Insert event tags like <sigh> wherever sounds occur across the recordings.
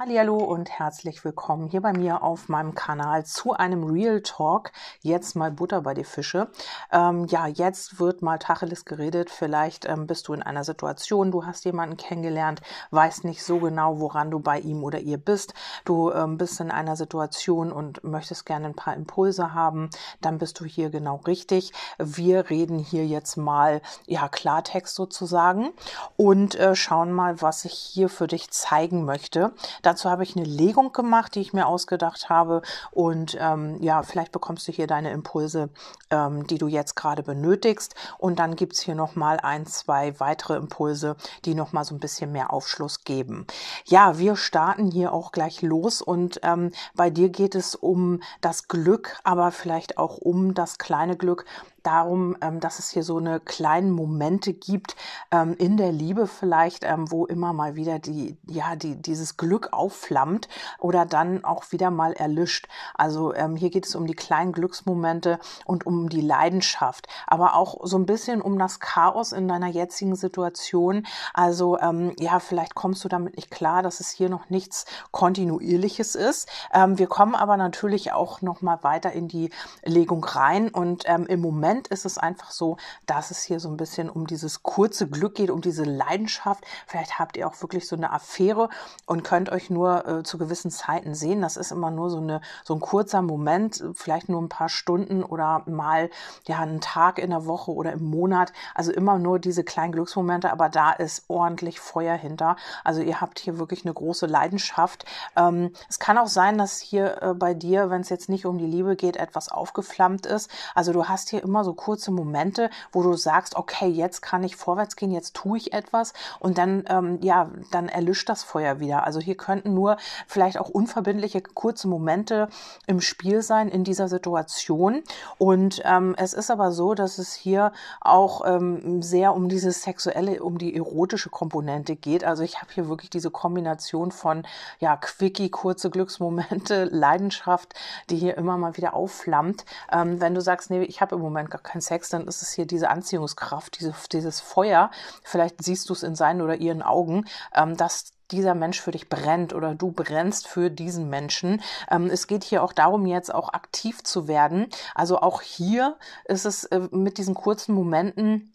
Hallo und herzlich willkommen hier bei mir auf meinem Kanal zu einem Real Talk. Jetzt mal Butter bei die Fische. Ähm, ja, jetzt wird mal Tacheles geredet. Vielleicht ähm, bist du in einer Situation, du hast jemanden kennengelernt, weißt nicht so genau, woran du bei ihm oder ihr bist. Du ähm, bist in einer Situation und möchtest gerne ein paar Impulse haben. Dann bist du hier genau richtig. Wir reden hier jetzt mal, ja, Klartext sozusagen und äh, schauen mal, was ich hier für dich zeigen möchte. Dazu habe ich eine Legung gemacht, die ich mir ausgedacht habe. Und ähm, ja, vielleicht bekommst du hier deine Impulse, ähm, die du jetzt gerade benötigst. Und dann gibt's hier nochmal ein, zwei weitere Impulse, die nochmal so ein bisschen mehr Aufschluss geben. Ja, wir starten hier auch gleich los. Und ähm, bei dir geht es um das Glück, aber vielleicht auch um das kleine Glück, darum, ähm, dass es hier so eine kleinen Momente gibt ähm, in der Liebe vielleicht, ähm, wo immer mal wieder die, ja, die, dieses Glück aufflammt oder dann auch wieder mal erlischt. Also ähm, hier geht es um die kleinen Glücksmomente und um die Leidenschaft, aber auch so ein bisschen um das Chaos in deiner jetzigen Situation. Also ähm, ja, vielleicht kommst du damit nicht klar, dass es hier noch nichts kontinuierliches ist. Ähm, wir kommen aber natürlich auch noch mal weiter in die Legung rein und ähm, im Moment Moment ist es einfach so, dass es hier so ein bisschen um dieses kurze Glück geht, um diese Leidenschaft. Vielleicht habt ihr auch wirklich so eine Affäre und könnt euch nur äh, zu gewissen Zeiten sehen. Das ist immer nur so, eine, so ein kurzer Moment, vielleicht nur ein paar Stunden oder mal ja einen Tag in der Woche oder im Monat. Also immer nur diese kleinen Glücksmomente, aber da ist ordentlich Feuer hinter. Also ihr habt hier wirklich eine große Leidenschaft. Ähm, es kann auch sein, dass hier äh, bei dir, wenn es jetzt nicht um die Liebe geht, etwas aufgeflammt ist. Also du hast hier immer so so kurze Momente, wo du sagst, okay, jetzt kann ich vorwärts gehen, jetzt tue ich etwas und dann, ähm, ja, dann erlischt das Feuer wieder. Also hier könnten nur vielleicht auch unverbindliche kurze Momente im Spiel sein in dieser Situation. Und ähm, es ist aber so, dass es hier auch ähm, sehr um dieses sexuelle, um die erotische Komponente geht. Also ich habe hier wirklich diese Kombination von ja quickie, kurze Glücksmomente, <laughs> Leidenschaft, die hier immer mal wieder aufflammt. Ähm, wenn du sagst, nee, ich habe im Moment gar gar keinen Sex, dann ist es hier diese Anziehungskraft, diese, dieses Feuer. Vielleicht siehst du es in seinen oder ihren Augen, ähm, dass dieser Mensch für dich brennt oder du brennst für diesen Menschen. Ähm, es geht hier auch darum, jetzt auch aktiv zu werden. Also auch hier ist es äh, mit diesen kurzen Momenten,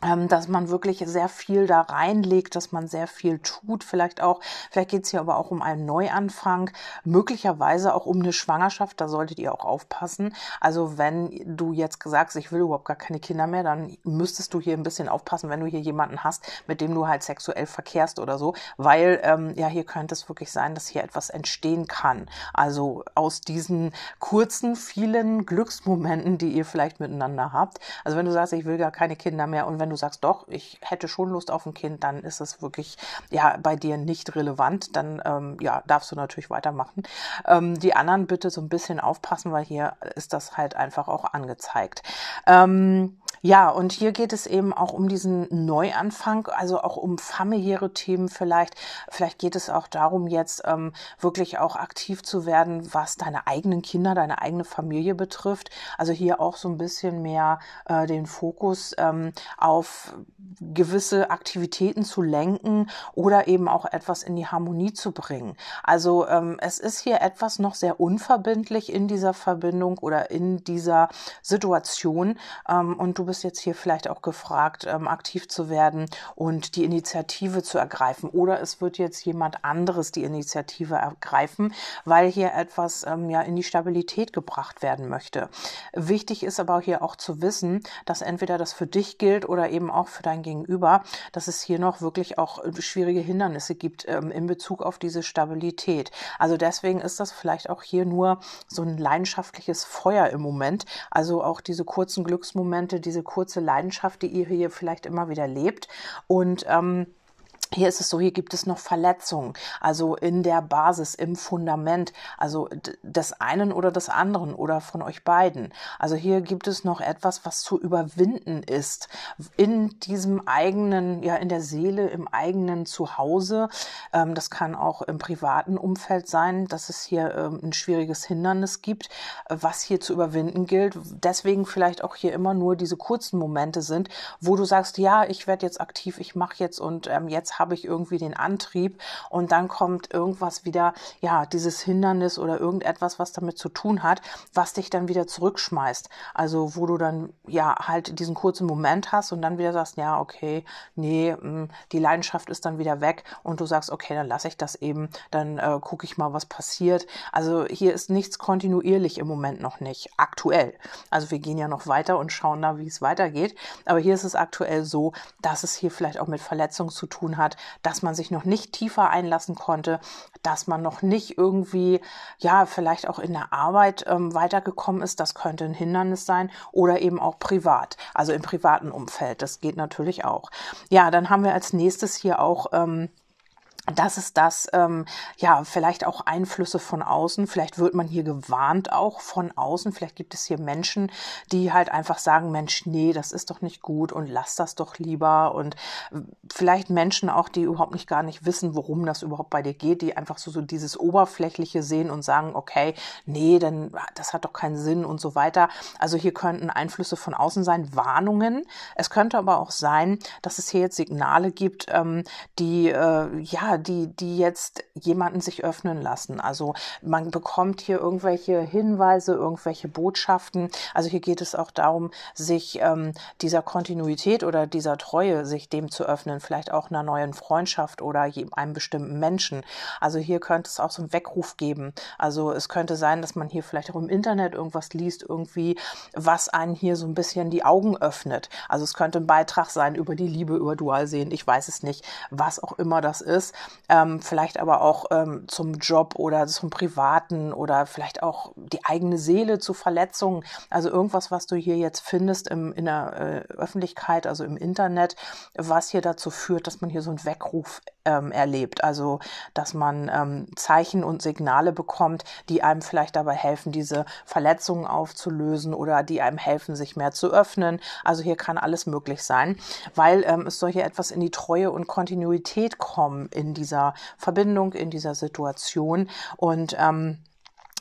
dass man wirklich sehr viel da reinlegt, dass man sehr viel tut, vielleicht auch, vielleicht geht es hier aber auch um einen Neuanfang, möglicherweise auch um eine Schwangerschaft, da solltet ihr auch aufpassen. Also wenn du jetzt sagst, ich will überhaupt gar keine Kinder mehr, dann müsstest du hier ein bisschen aufpassen, wenn du hier jemanden hast, mit dem du halt sexuell verkehrst oder so, weil ähm, ja, hier könnte es wirklich sein, dass hier etwas entstehen kann. Also aus diesen kurzen, vielen Glücksmomenten, die ihr vielleicht miteinander habt. Also wenn du sagst, ich will gar keine Kinder mehr und wenn wenn du sagst, doch, ich hätte schon Lust auf ein Kind, dann ist es wirklich ja bei dir nicht relevant. Dann ähm, ja, darfst du natürlich weitermachen. Ähm, die anderen bitte so ein bisschen aufpassen, weil hier ist das halt einfach auch angezeigt. Ähm, ja, und hier geht es eben auch um diesen Neuanfang, also auch um familiäre Themen vielleicht. Vielleicht geht es auch darum, jetzt ähm, wirklich auch aktiv zu werden, was deine eigenen Kinder, deine eigene Familie betrifft. Also hier auch so ein bisschen mehr äh, den Fokus ähm, auf gewisse Aktivitäten zu lenken oder eben auch etwas in die Harmonie zu bringen. Also ähm, es ist hier etwas noch sehr unverbindlich in dieser Verbindung oder in dieser Situation ähm, und du bist jetzt hier vielleicht auch gefragt, ähm, aktiv zu werden und die Initiative zu ergreifen. Oder es wird jetzt jemand anderes die Initiative ergreifen, weil hier etwas ähm, ja in die Stabilität gebracht werden möchte. Wichtig ist aber hier auch zu wissen, dass entweder das für dich gilt oder eben auch für dein Gegenüber, dass es hier noch wirklich auch äh, schwierige Hindernisse gibt ähm, in Bezug auf diese Stabilität. Also deswegen ist das vielleicht auch hier nur so ein leidenschaftliches Feuer im Moment. Also auch diese kurzen Glücksmomente, diese kurze Leidenschaft, die ihr hier vielleicht immer wieder lebt. Und ähm, hier ist es so, hier gibt es noch Verletzungen, also in der Basis, im Fundament, also des einen oder des anderen oder von euch beiden. Also hier gibt es noch etwas, was zu überwinden ist in diesem eigenen, ja, in der Seele, im eigenen Zuhause. Ähm, das kann auch im privaten Umfeld sein, dass es hier ähm, ein schwieriges Hindernis gibt, was hier zu überwinden gilt. Deswegen vielleicht auch hier immer nur diese kurzen Momente sind, wo du sagst, ja, ich werde jetzt aktiv, ich mache jetzt und ähm, jetzt habe ich irgendwie den Antrieb und dann kommt irgendwas wieder, ja, dieses Hindernis oder irgendetwas, was damit zu tun hat, was dich dann wieder zurückschmeißt. Also wo du dann ja halt diesen kurzen Moment hast und dann wieder sagst, ja, okay, nee, mm, die Leidenschaft ist dann wieder weg und du sagst, okay, dann lasse ich das eben, dann äh, gucke ich mal, was passiert. Also hier ist nichts kontinuierlich im Moment noch nicht, aktuell. Also wir gehen ja noch weiter und schauen da, wie es weitergeht. Aber hier ist es aktuell so, dass es hier vielleicht auch mit Verletzungen zu tun hat, dass man sich noch nicht tiefer einlassen konnte, dass man noch nicht irgendwie, ja, vielleicht auch in der Arbeit ähm, weitergekommen ist. Das könnte ein Hindernis sein oder eben auch privat, also im privaten Umfeld. Das geht natürlich auch. Ja, dann haben wir als nächstes hier auch ähm, das ist das, ähm, ja, vielleicht auch Einflüsse von außen. Vielleicht wird man hier gewarnt auch von außen. Vielleicht gibt es hier Menschen, die halt einfach sagen, Mensch, nee, das ist doch nicht gut und lass das doch lieber. Und äh, vielleicht Menschen auch, die überhaupt nicht gar nicht wissen, worum das überhaupt bei dir geht, die einfach so, so dieses Oberflächliche sehen und sagen, okay, nee, denn das hat doch keinen Sinn und so weiter. Also hier könnten Einflüsse von außen sein, Warnungen. Es könnte aber auch sein, dass es hier jetzt Signale gibt, ähm, die, äh, ja, die, die jetzt jemanden sich öffnen lassen. Also man bekommt hier irgendwelche Hinweise, irgendwelche Botschaften. Also hier geht es auch darum, sich ähm, dieser Kontinuität oder dieser Treue, sich dem zu öffnen, vielleicht auch einer neuen Freundschaft oder einem bestimmten Menschen. Also hier könnte es auch so einen Weckruf geben. Also es könnte sein, dass man hier vielleicht auch im Internet irgendwas liest, irgendwie, was einen hier so ein bisschen die Augen öffnet. Also es könnte ein Beitrag sein über die Liebe, über Dualsehen, ich weiß es nicht, was auch immer das ist ähm, vielleicht aber auch ähm, zum Job oder zum Privaten oder vielleicht auch die eigene Seele zu Verletzungen. Also irgendwas, was du hier jetzt findest im, in der äh, Öffentlichkeit, also im Internet, was hier dazu führt, dass man hier so einen Weckruf ähm, erlebt. Also, dass man ähm, Zeichen und Signale bekommt, die einem vielleicht dabei helfen, diese Verletzungen aufzulösen oder die einem helfen, sich mehr zu öffnen. Also hier kann alles möglich sein, weil ähm, es soll hier etwas in die Treue und Kontinuität kommen in dieser Verbindung, in dieser Situation. Und ähm,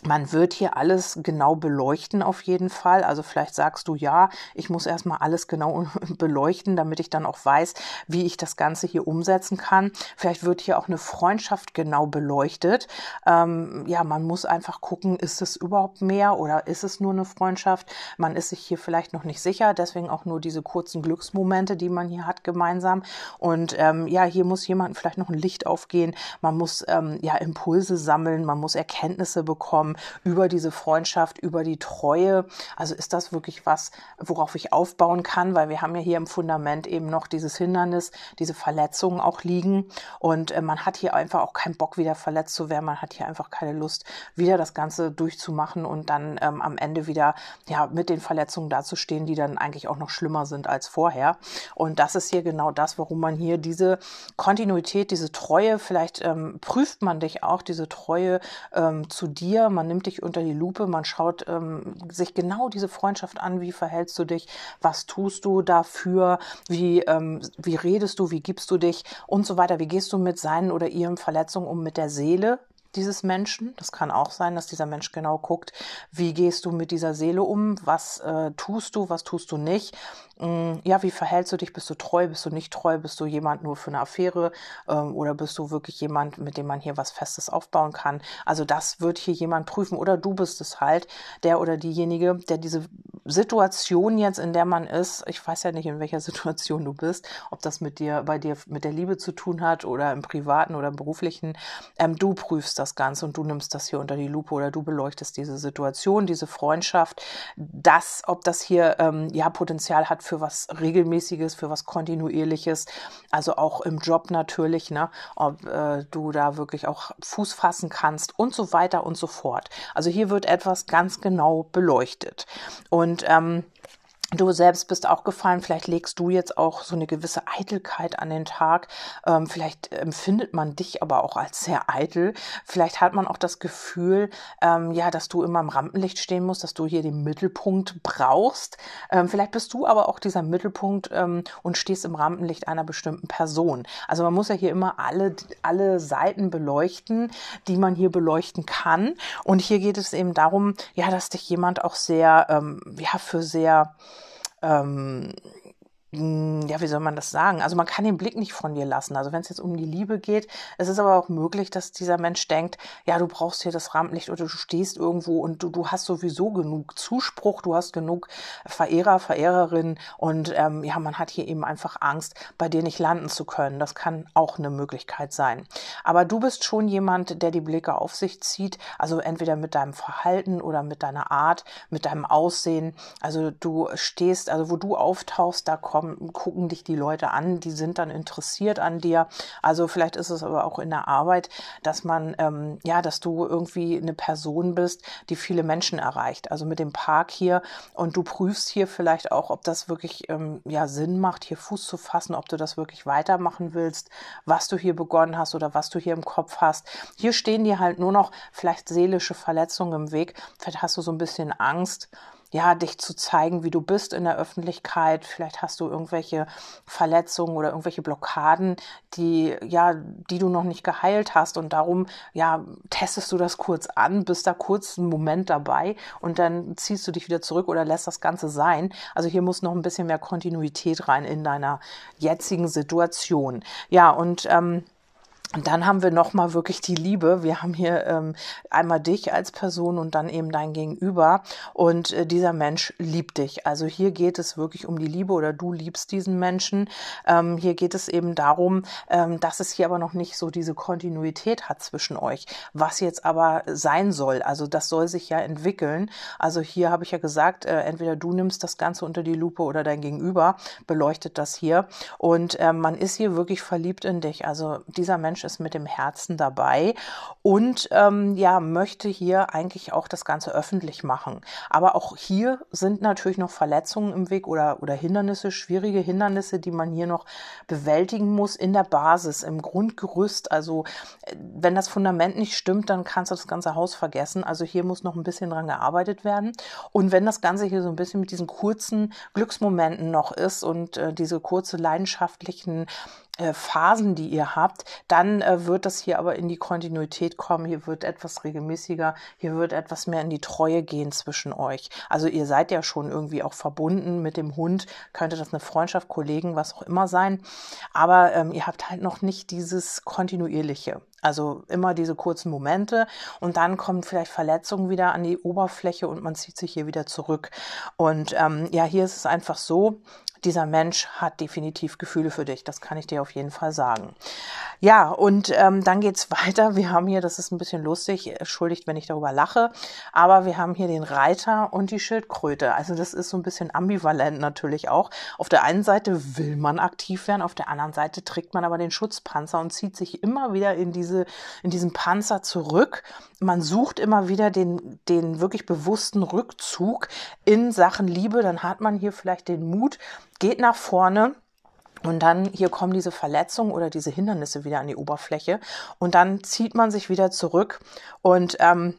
man wird hier alles genau beleuchten auf jeden Fall. Also vielleicht sagst du, ja, ich muss erstmal alles genau <laughs> beleuchten, damit ich dann auch weiß, wie ich das Ganze hier umsetzen kann. Vielleicht wird hier auch eine Freundschaft genau beleuchtet. Ähm, ja, man muss einfach gucken, ist es überhaupt mehr oder ist es nur eine Freundschaft? Man ist sich hier vielleicht noch nicht sicher, deswegen auch nur diese kurzen Glücksmomente, die man hier hat gemeinsam. Und ähm, ja, hier muss jemand vielleicht noch ein Licht aufgehen. Man muss ähm, ja Impulse sammeln, man muss Erkenntnisse bekommen bekommen über diese Freundschaft, über die Treue. Also ist das wirklich was, worauf ich aufbauen kann, weil wir haben ja hier im Fundament eben noch dieses Hindernis, diese Verletzungen auch liegen und äh, man hat hier einfach auch keinen Bock, wieder verletzt zu werden. Man hat hier einfach keine Lust, wieder das Ganze durchzumachen und dann ähm, am Ende wieder ja mit den Verletzungen dazustehen, die dann eigentlich auch noch schlimmer sind als vorher. Und das ist hier genau das, warum man hier diese Kontinuität, diese Treue, vielleicht ähm, prüft man dich auch, diese Treue ähm, zu dir man nimmt dich unter die Lupe, man schaut ähm, sich genau diese Freundschaft an, wie verhältst du dich, was tust du dafür, wie, ähm, wie redest du, wie gibst du dich? Und so weiter, wie gehst du mit seinen oder ihren Verletzungen um, mit der Seele dieses Menschen. Das kann auch sein, dass dieser Mensch genau guckt, wie gehst du mit dieser Seele um, was äh, tust du, was tust du nicht. Mm, ja, wie verhältst du dich? Bist du treu, bist du nicht treu? Bist du jemand nur für eine Affäre ähm, oder bist du wirklich jemand, mit dem man hier was Festes aufbauen kann? Also das wird hier jemand prüfen oder du bist es halt, der oder diejenige, der diese Situation jetzt, in der man ist, ich weiß ja nicht, in welcher Situation du bist, ob das mit dir, bei dir mit der Liebe zu tun hat oder im privaten oder im beruflichen, ähm, du prüfst das Ganze und du nimmst das hier unter die Lupe oder du beleuchtest diese Situation, diese Freundschaft, das, ob das hier ähm, ja Potenzial hat für was Regelmäßiges, für was Kontinuierliches, also auch im Job natürlich, ne, ob äh, du da wirklich auch Fuß fassen kannst und so weiter und so fort. Also hier wird etwas ganz genau beleuchtet. Und ähm, Du selbst bist auch gefallen, vielleicht legst du jetzt auch so eine gewisse Eitelkeit an den Tag. Ähm, vielleicht empfindet man dich aber auch als sehr eitel. Vielleicht hat man auch das Gefühl, ähm, ja, dass du immer im Rampenlicht stehen musst, dass du hier den Mittelpunkt brauchst. Ähm, vielleicht bist du aber auch dieser Mittelpunkt ähm, und stehst im Rampenlicht einer bestimmten Person. Also man muss ja hier immer alle, alle Seiten beleuchten, die man hier beleuchten kann. Und hier geht es eben darum, ja, dass dich jemand auch sehr, ähm, ja, für sehr ähm, hm, ja, wie soll man das sagen? Also man kann den Blick nicht von dir lassen. Also wenn es jetzt um die Liebe geht, es ist aber auch möglich, dass dieser Mensch denkt, ja, du brauchst hier das Rampenlicht oder du stehst irgendwo und du, du hast sowieso genug Zuspruch, du hast genug Verehrer, Verehrerinnen und ähm, ja, man hat hier eben einfach Angst, bei dir nicht landen zu können. Das kann auch eine Möglichkeit sein. Aber du bist schon jemand, der die Blicke auf sich zieht, also entweder mit deinem Verhalten oder mit deiner Art, mit deinem Aussehen. Also du stehst, also wo du auftauchst, da kommt kommen, gucken dich die Leute an, die sind dann interessiert an dir. Also vielleicht ist es aber auch in der Arbeit, dass man, ähm, ja, dass du irgendwie eine Person bist, die viele Menschen erreicht. Also mit dem Park hier und du prüfst hier vielleicht auch, ob das wirklich ähm, ja Sinn macht, hier Fuß zu fassen, ob du das wirklich weitermachen willst, was du hier begonnen hast oder was du hier im Kopf hast. Hier stehen dir halt nur noch vielleicht seelische Verletzungen im Weg. Vielleicht hast du so ein bisschen Angst ja, dich zu zeigen, wie du bist in der Öffentlichkeit. Vielleicht hast du irgendwelche Verletzungen oder irgendwelche Blockaden, die, ja, die du noch nicht geheilt hast. Und darum, ja, testest du das kurz an, bist da kurz einen Moment dabei und dann ziehst du dich wieder zurück oder lässt das Ganze sein. Also hier muss noch ein bisschen mehr Kontinuität rein in deiner jetzigen Situation. Ja, und, ähm, und dann haben wir nochmal wirklich die Liebe. Wir haben hier ähm, einmal dich als Person und dann eben dein Gegenüber. Und äh, dieser Mensch liebt dich. Also hier geht es wirklich um die Liebe oder du liebst diesen Menschen. Ähm, hier geht es eben darum, ähm, dass es hier aber noch nicht so diese Kontinuität hat zwischen euch. Was jetzt aber sein soll. Also das soll sich ja entwickeln. Also hier habe ich ja gesagt, äh, entweder du nimmst das Ganze unter die Lupe oder dein Gegenüber beleuchtet das hier. Und äh, man ist hier wirklich verliebt in dich. Also dieser Mensch Mensch ist mit dem Herzen dabei und ähm, ja, möchte hier eigentlich auch das Ganze öffentlich machen. Aber auch hier sind natürlich noch Verletzungen im Weg oder, oder Hindernisse, schwierige Hindernisse, die man hier noch bewältigen muss in der Basis, im Grundgerüst. Also äh, wenn das Fundament nicht stimmt, dann kannst du das ganze Haus vergessen. Also hier muss noch ein bisschen dran gearbeitet werden. Und wenn das Ganze hier so ein bisschen mit diesen kurzen Glücksmomenten noch ist und äh, diese kurze leidenschaftlichen äh, Phasen, die ihr habt, dann äh, wird das hier aber in die Kontinuität kommen. Hier wird etwas regelmäßiger, hier wird etwas mehr in die Treue gehen zwischen euch. Also ihr seid ja schon irgendwie auch verbunden mit dem Hund, könnte das eine Freundschaft, Kollegen, was auch immer sein. Aber ähm, ihr habt halt noch nicht dieses kontinuierliche. Also immer diese kurzen Momente und dann kommen vielleicht Verletzungen wieder an die Oberfläche und man zieht sich hier wieder zurück. Und ähm, ja, hier ist es einfach so, dieser Mensch hat definitiv Gefühle für dich. Das kann ich dir auf jeden Fall sagen. Ja, und ähm, dann geht's <laughs> weiter. Wir haben hier, das ist ein bisschen lustig, entschuldigt, wenn ich darüber lache, aber wir haben hier den Reiter und die Schildkröte. Also das ist so ein bisschen ambivalent natürlich auch. Auf der einen Seite will man aktiv werden, auf der anderen Seite trägt man aber den Schutzpanzer und zieht sich immer wieder in diese, in diesen Panzer zurück. Man sucht immer wieder den, den wirklich bewussten Rückzug in Sachen Liebe. Dann hat man hier vielleicht den Mut, geht nach vorne. Und dann hier kommen diese Verletzungen oder diese Hindernisse wieder an die Oberfläche und dann zieht man sich wieder zurück und ähm,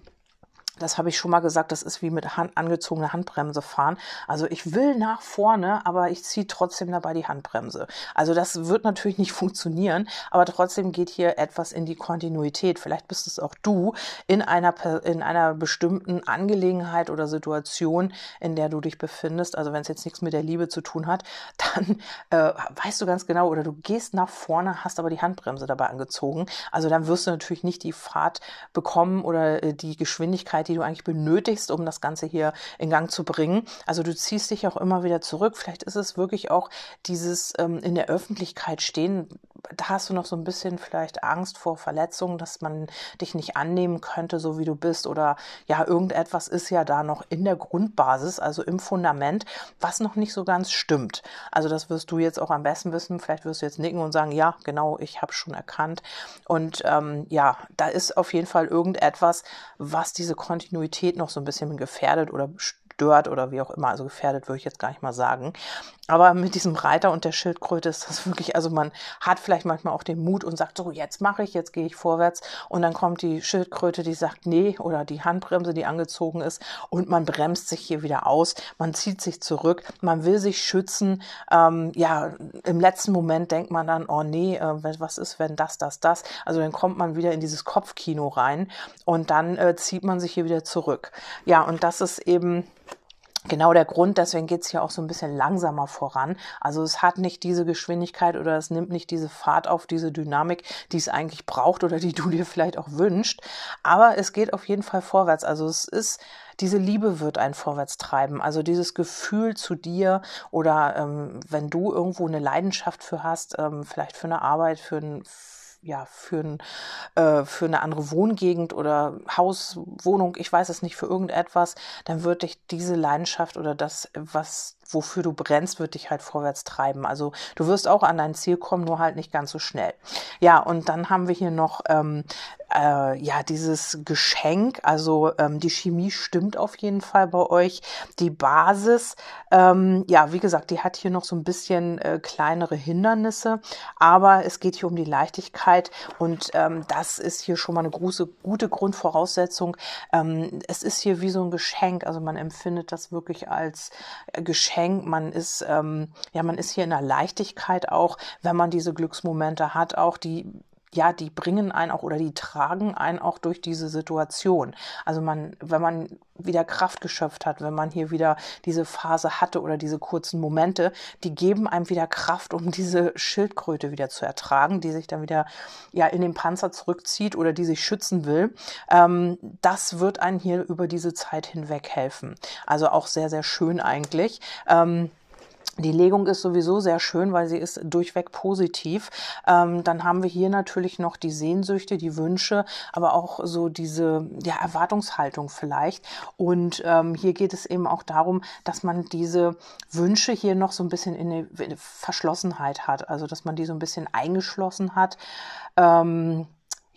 das habe ich schon mal gesagt, das ist wie mit Hand, angezogener Handbremse fahren. Also ich will nach vorne, aber ich ziehe trotzdem dabei die Handbremse. Also das wird natürlich nicht <laughs> funktionieren, aber trotzdem geht hier etwas in die Kontinuität. Vielleicht bist es auch du in einer, in einer bestimmten Angelegenheit oder Situation, in der du dich befindest. Also wenn es jetzt nichts mit der Liebe zu tun hat, <laughs> dann äh, weißt du ganz genau oder du gehst nach vorne, hast aber die Handbremse dabei angezogen. Also dann wirst du natürlich nicht die Fahrt bekommen oder äh, die Geschwindigkeit, die du eigentlich benötigst, um das Ganze hier in Gang zu bringen. Also du ziehst dich auch immer wieder zurück. Vielleicht ist es wirklich auch dieses ähm, in der Öffentlichkeit stehen. Da hast du noch so ein bisschen vielleicht Angst vor Verletzungen, dass man dich nicht annehmen könnte, so wie du bist. Oder ja, irgendetwas ist ja da noch in der Grundbasis, also im Fundament, was noch nicht so ganz stimmt. Also das wirst du jetzt auch am besten wissen. Vielleicht wirst du jetzt nicken und sagen, ja, genau, ich habe schon erkannt. Und ähm, ja, da ist auf jeden Fall irgendetwas, was diese Kon Kontinuität noch so ein bisschen gefährdet oder stört oder wie auch immer. Also gefährdet würde ich jetzt gar nicht mal sagen. Aber mit diesem Reiter und der Schildkröte ist das <laughs> wirklich, also man hat vielleicht manchmal auch den Mut und sagt, so, jetzt mache ich, jetzt gehe ich vorwärts. Und dann kommt die Schildkröte, die sagt, nee, oder die Handbremse, die angezogen ist. Und man bremst sich hier wieder aus. Man zieht sich zurück. Man will sich schützen. Ähm, ja, im letzten Moment denkt man dann, oh nee, äh, was ist, wenn das, das, das? Also dann kommt man wieder in dieses Kopfkino rein und dann äh, zieht man sich hier wieder zurück. Ja, und das ist eben genau der Grund, deswegen geht's hier auch so ein bisschen langsamer voran. Also es hat nicht diese Geschwindigkeit oder es nimmt nicht diese Fahrt auf, diese Dynamik, die es eigentlich braucht oder die du dir vielleicht auch wünscht. Aber es geht auf jeden Fall vorwärts. Also es ist, diese Liebe wird einen vorwärts treiben. Also dieses Gefühl zu dir oder ähm, wenn du irgendwo eine Leidenschaft für hast, ähm, vielleicht für eine Arbeit, für ein ja, für, ein, äh, für eine andere Wohngegend oder Haus, Wohnung, ich weiß es nicht, für irgendetwas, dann wird dich diese Leidenschaft oder das, was wofür du brennst, wird dich halt vorwärts treiben. Also du wirst auch an dein Ziel kommen, nur halt nicht ganz so schnell. Ja, und dann haben wir hier noch ähm, äh, ja dieses Geschenk. Also ähm, die Chemie stimmt auf jeden Fall bei euch. Die Basis, ähm, ja, wie gesagt, die hat hier noch so ein bisschen äh, kleinere Hindernisse, aber es geht hier um die Leichtigkeit und ähm, das ist hier schon mal eine große, gute Grundvoraussetzung. Ähm, es ist hier wie so ein Geschenk, also man empfindet das wirklich als äh, Geschenk Geschenk, man ist, ähm, ja, man ist hier in der Leichtigkeit auch, wenn man diese Glücksmomente hat, auch die ja, die bringen einen auch oder die tragen einen auch durch diese Situation. Also man, wenn man wieder Kraft geschöpft hat, wenn man hier wieder diese Phase hatte oder diese kurzen Momente, die geben einem wieder Kraft, um <laughs> diese Schildkröte wieder zu ertragen, die sich dann wieder ja in den Panzer zurückzieht oder die sich schützen will. Ähm, das wird einen hier über diese Zeit hinweg helfen. Also auch sehr, sehr schön eigentlich. Ähm, die Legung ist sowieso sehr schön, weil sie ist durchweg positiv. Ähm, dann haben wir hier natürlich noch die Sehnsüchte, die Wünsche, aber auch so diese ja, Erwartungshaltung vielleicht. Und ähm, hier geht es eben auch darum, dass man diese Wünsche hier noch so ein bisschen in eine, in eine Verschlossenheit hat. Also dass man die so ein bisschen eingeschlossen hat. Ähm,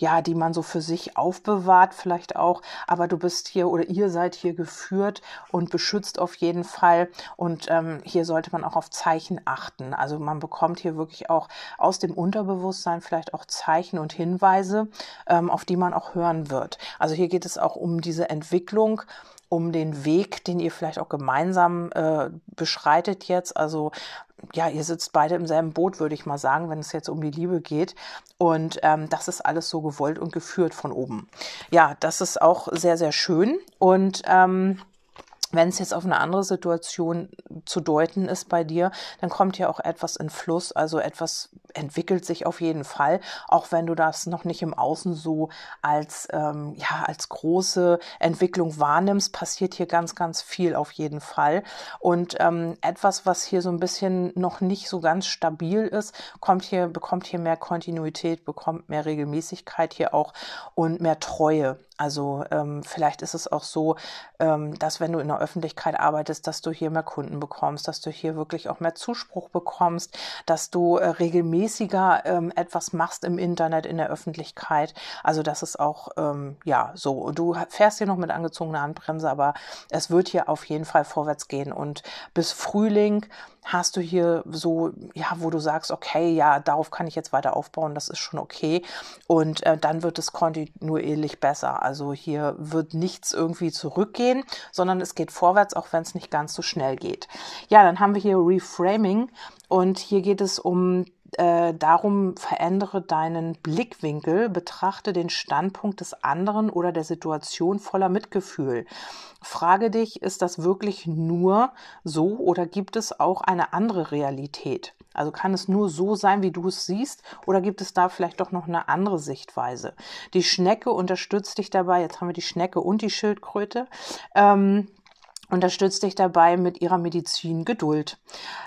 ja, die man so für sich aufbewahrt vielleicht auch, aber du bist hier oder ihr seid hier geführt und beschützt auf jeden Fall und ähm, hier sollte man auch auf Zeichen achten. Also man bekommt hier wirklich auch aus dem Unterbewusstsein vielleicht auch Zeichen und Hinweise, ähm, auf die man auch hören wird. Also hier geht es auch um diese Entwicklung um den Weg, den ihr vielleicht auch gemeinsam äh, beschreitet jetzt. Also ja, ihr sitzt beide im selben Boot, würde ich mal sagen, wenn es jetzt um die Liebe geht. Und ähm, das ist alles so gewollt und geführt von oben. Ja, das ist auch sehr, sehr schön. Und ähm, wenn es jetzt auf eine andere Situation zu deuten ist bei dir, dann kommt ja auch etwas in Fluss, also etwas entwickelt sich auf jeden Fall, auch wenn du das noch nicht im Außen so als ähm, ja als große Entwicklung wahrnimmst, passiert hier ganz ganz viel auf jeden Fall und ähm, etwas, was hier so ein bisschen noch nicht so ganz stabil ist, kommt hier bekommt hier mehr Kontinuität, bekommt mehr Regelmäßigkeit hier auch und mehr Treue. Also ähm, vielleicht ist es auch so, ähm, dass wenn du in der Öffentlichkeit arbeitest, dass du hier mehr Kunden bekommst, dass du hier wirklich auch mehr Zuspruch bekommst, dass du äh, regelmäßiger ähm, etwas machst im Internet, in der Öffentlichkeit. Also das ist auch, ähm, ja, so. Du fährst hier noch mit angezogener Handbremse, aber es wird hier auf jeden Fall vorwärts gehen. Und bis Frühling hast du hier so, ja, wo du sagst, okay, ja, darauf kann ich jetzt weiter aufbauen, das ist schon okay. Und äh, dann wird es kontinuierlich besser. Also hier wird nichts irgendwie zurückgehen, sondern es geht vorwärts, auch wenn es nicht ganz so schnell geht. Ja, dann haben wir hier Reframing und hier geht es um äh, darum, verändere deinen Blickwinkel, betrachte den Standpunkt des anderen oder der Situation voller Mitgefühl. Frage dich, ist das wirklich nur so oder gibt es auch eine andere Realität? Also kann es nur so sein, wie du es siehst, oder gibt es da vielleicht doch noch eine andere Sichtweise? Die Schnecke unterstützt dich dabei. Jetzt haben wir die Schnecke und die Schildkröte. Ähm, unterstützt dich dabei mit ihrer Medizin Geduld.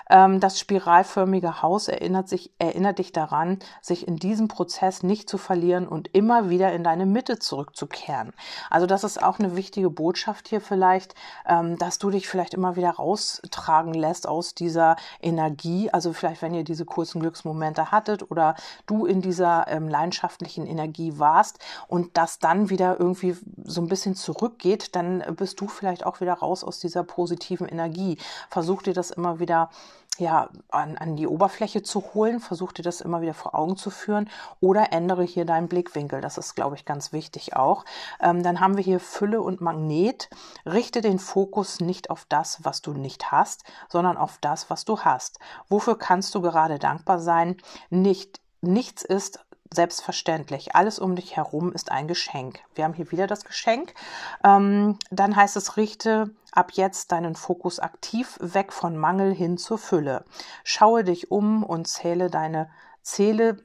Ähm, das spiralförmige Haus erinnert, sich, erinnert dich daran, sich in diesem Prozess nicht zu verlieren und immer wieder in deine Mitte zurückzukehren. Also das ist auch eine wichtige Botschaft hier vielleicht, ähm, dass du dich vielleicht immer wieder raustragen lässt aus dieser Energie. Also vielleicht, wenn ihr diese kurzen Glücksmomente hattet oder du in dieser ähm, leidenschaftlichen Energie warst und das dann wieder irgendwie so ein bisschen zurückgeht, dann bist du vielleicht auch wieder raus aus aus dieser positiven Energie. Versuch dir das immer wieder ja, an, an die Oberfläche zu holen, versuch dir das immer wieder vor Augen zu führen oder ändere hier deinen Blickwinkel. Das ist, glaube ich, ganz wichtig auch. Ähm, dann haben wir hier Fülle und Magnet. Richte den Fokus nicht auf das, was du nicht hast, sondern auf das, was du hast. Wofür kannst du gerade dankbar sein? Nicht, nichts ist Selbstverständlich. Alles um dich herum ist ein Geschenk. Wir haben hier wieder das Geschenk. Ähm, dann heißt es, richte ab jetzt deinen Fokus aktiv weg von Mangel hin zur Fülle. Schaue dich um und zähle deine Zähle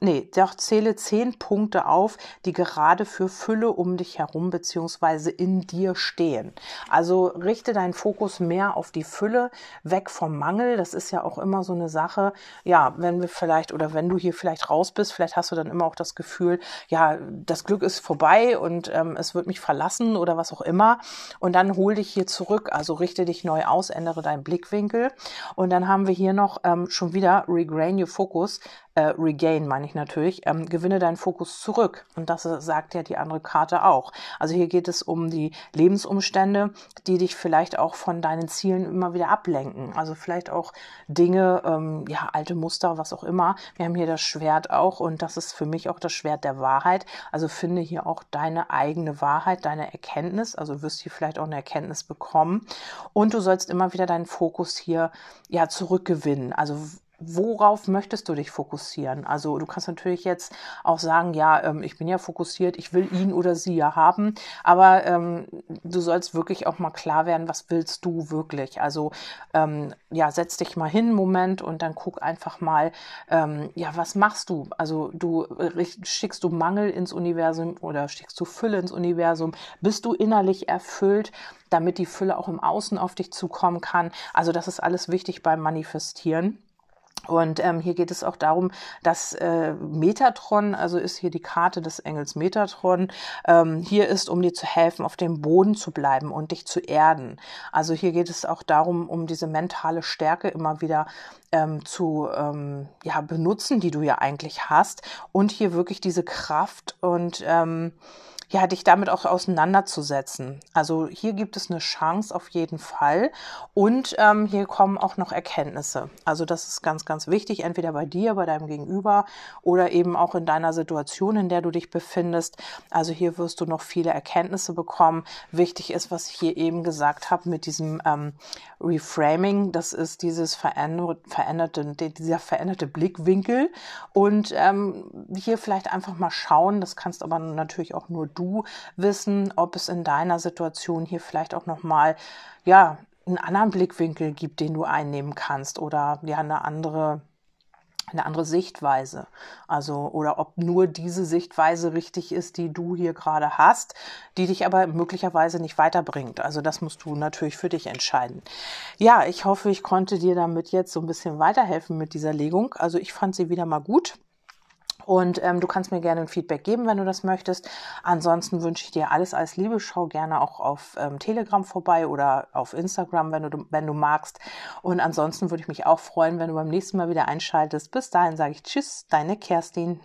nee, doch zähle zehn Punkte auf, die gerade für Fülle um dich herum beziehungsweise in dir stehen. Also richte deinen Fokus mehr auf die Fülle, weg vom Mangel. Das ist ja auch immer so eine Sache. Ja, wenn wir vielleicht oder wenn du hier vielleicht raus bist, vielleicht hast du dann immer auch das Gefühl, ja, das Glück ist vorbei und ähm, es wird mich verlassen oder was auch immer. Und dann hol dich hier zurück. Also richte dich neu aus, ändere deinen Blickwinkel. Und dann haben wir hier noch ähm, schon wieder Regrain Your Focus äh, regain, meine ich natürlich, ähm, gewinne deinen Fokus zurück. Und das äh, sagt ja die andere Karte auch. Also hier geht es um die Lebensumstände, die dich vielleicht auch von deinen Zielen immer wieder ablenken. Also vielleicht auch Dinge, ähm, ja, alte Muster, was auch immer. Wir haben hier das Schwert auch und das ist für mich auch das Schwert der Wahrheit. Also finde hier auch deine eigene Wahrheit, deine Erkenntnis. Also wirst hier vielleicht auch eine Erkenntnis bekommen. Und du sollst immer wieder deinen Fokus hier ja zurückgewinnen. Also worauf möchtest du dich fokussieren? Also du kannst natürlich jetzt auch sagen, ja, ähm, ich bin ja fokussiert, ich will ihn oder sie ja haben, aber ähm, du sollst wirklich auch mal klar werden, was willst du wirklich? Also ähm, ja, setz dich mal hin, Moment und dann guck einfach mal, ähm, ja, was machst du? Also du schickst du Mangel ins Universum oder schickst du Fülle ins Universum? Bist du innerlich erfüllt? damit die Fülle auch im Außen auf dich zukommen kann. Also das ist alles wichtig beim Manifestieren. Und ähm, hier geht es auch darum, dass äh, Metatron, also ist hier die Karte des Engels Metatron, ähm, hier ist, um dir zu helfen, auf dem Boden zu bleiben und dich zu erden. Also hier geht es auch darum, um diese mentale Stärke immer wieder ähm, zu ähm, ja, benutzen, die du ja eigentlich hast. Und hier wirklich diese Kraft und ähm, ja, dich damit auch auseinanderzusetzen. Also hier gibt es eine Chance auf jeden Fall. Und ähm, hier kommen auch noch Erkenntnisse. Also das ist ganz, ganz wichtig, entweder bei dir, bei deinem Gegenüber oder eben auch in deiner Situation, in der du dich befindest. Also hier wirst du noch viele Erkenntnisse bekommen. Wichtig ist, was ich hier eben gesagt habe mit diesem ähm, Reframing. Das ist dieses veränderte, dieser veränderte Blickwinkel. Und ähm, hier vielleicht einfach mal schauen. Das kannst aber natürlich auch nur du du wissen, ob es in deiner Situation hier vielleicht auch nochmal, ja, einen anderen Blickwinkel gibt, den du einnehmen kannst oder ja, eine andere eine andere Sichtweise. Also, oder ob nur diese Sichtweise richtig ist, die du hier gerade hast, die dich aber möglicherweise nicht weiterbringt. Also, das musst du natürlich für dich entscheiden. Ja, ich hoffe, ich konnte dir damit jetzt so ein bisschen weiterhelfen mit dieser Legung. Also, ich fand sie wieder mal gut. Und ähm, du kannst mir gerne ein Feedback geben, wenn du das möchtest. Ansonsten wünsche ich dir alles als Liebe. Schau gerne auch auf ähm, Telegram vorbei oder auf Instagram, wenn du, wenn du magst. Und ansonsten würde ich mich auch freuen, wenn du beim nächsten Mal wieder einschaltest. Bis dahin sage ich Tschüss, deine Kerstin.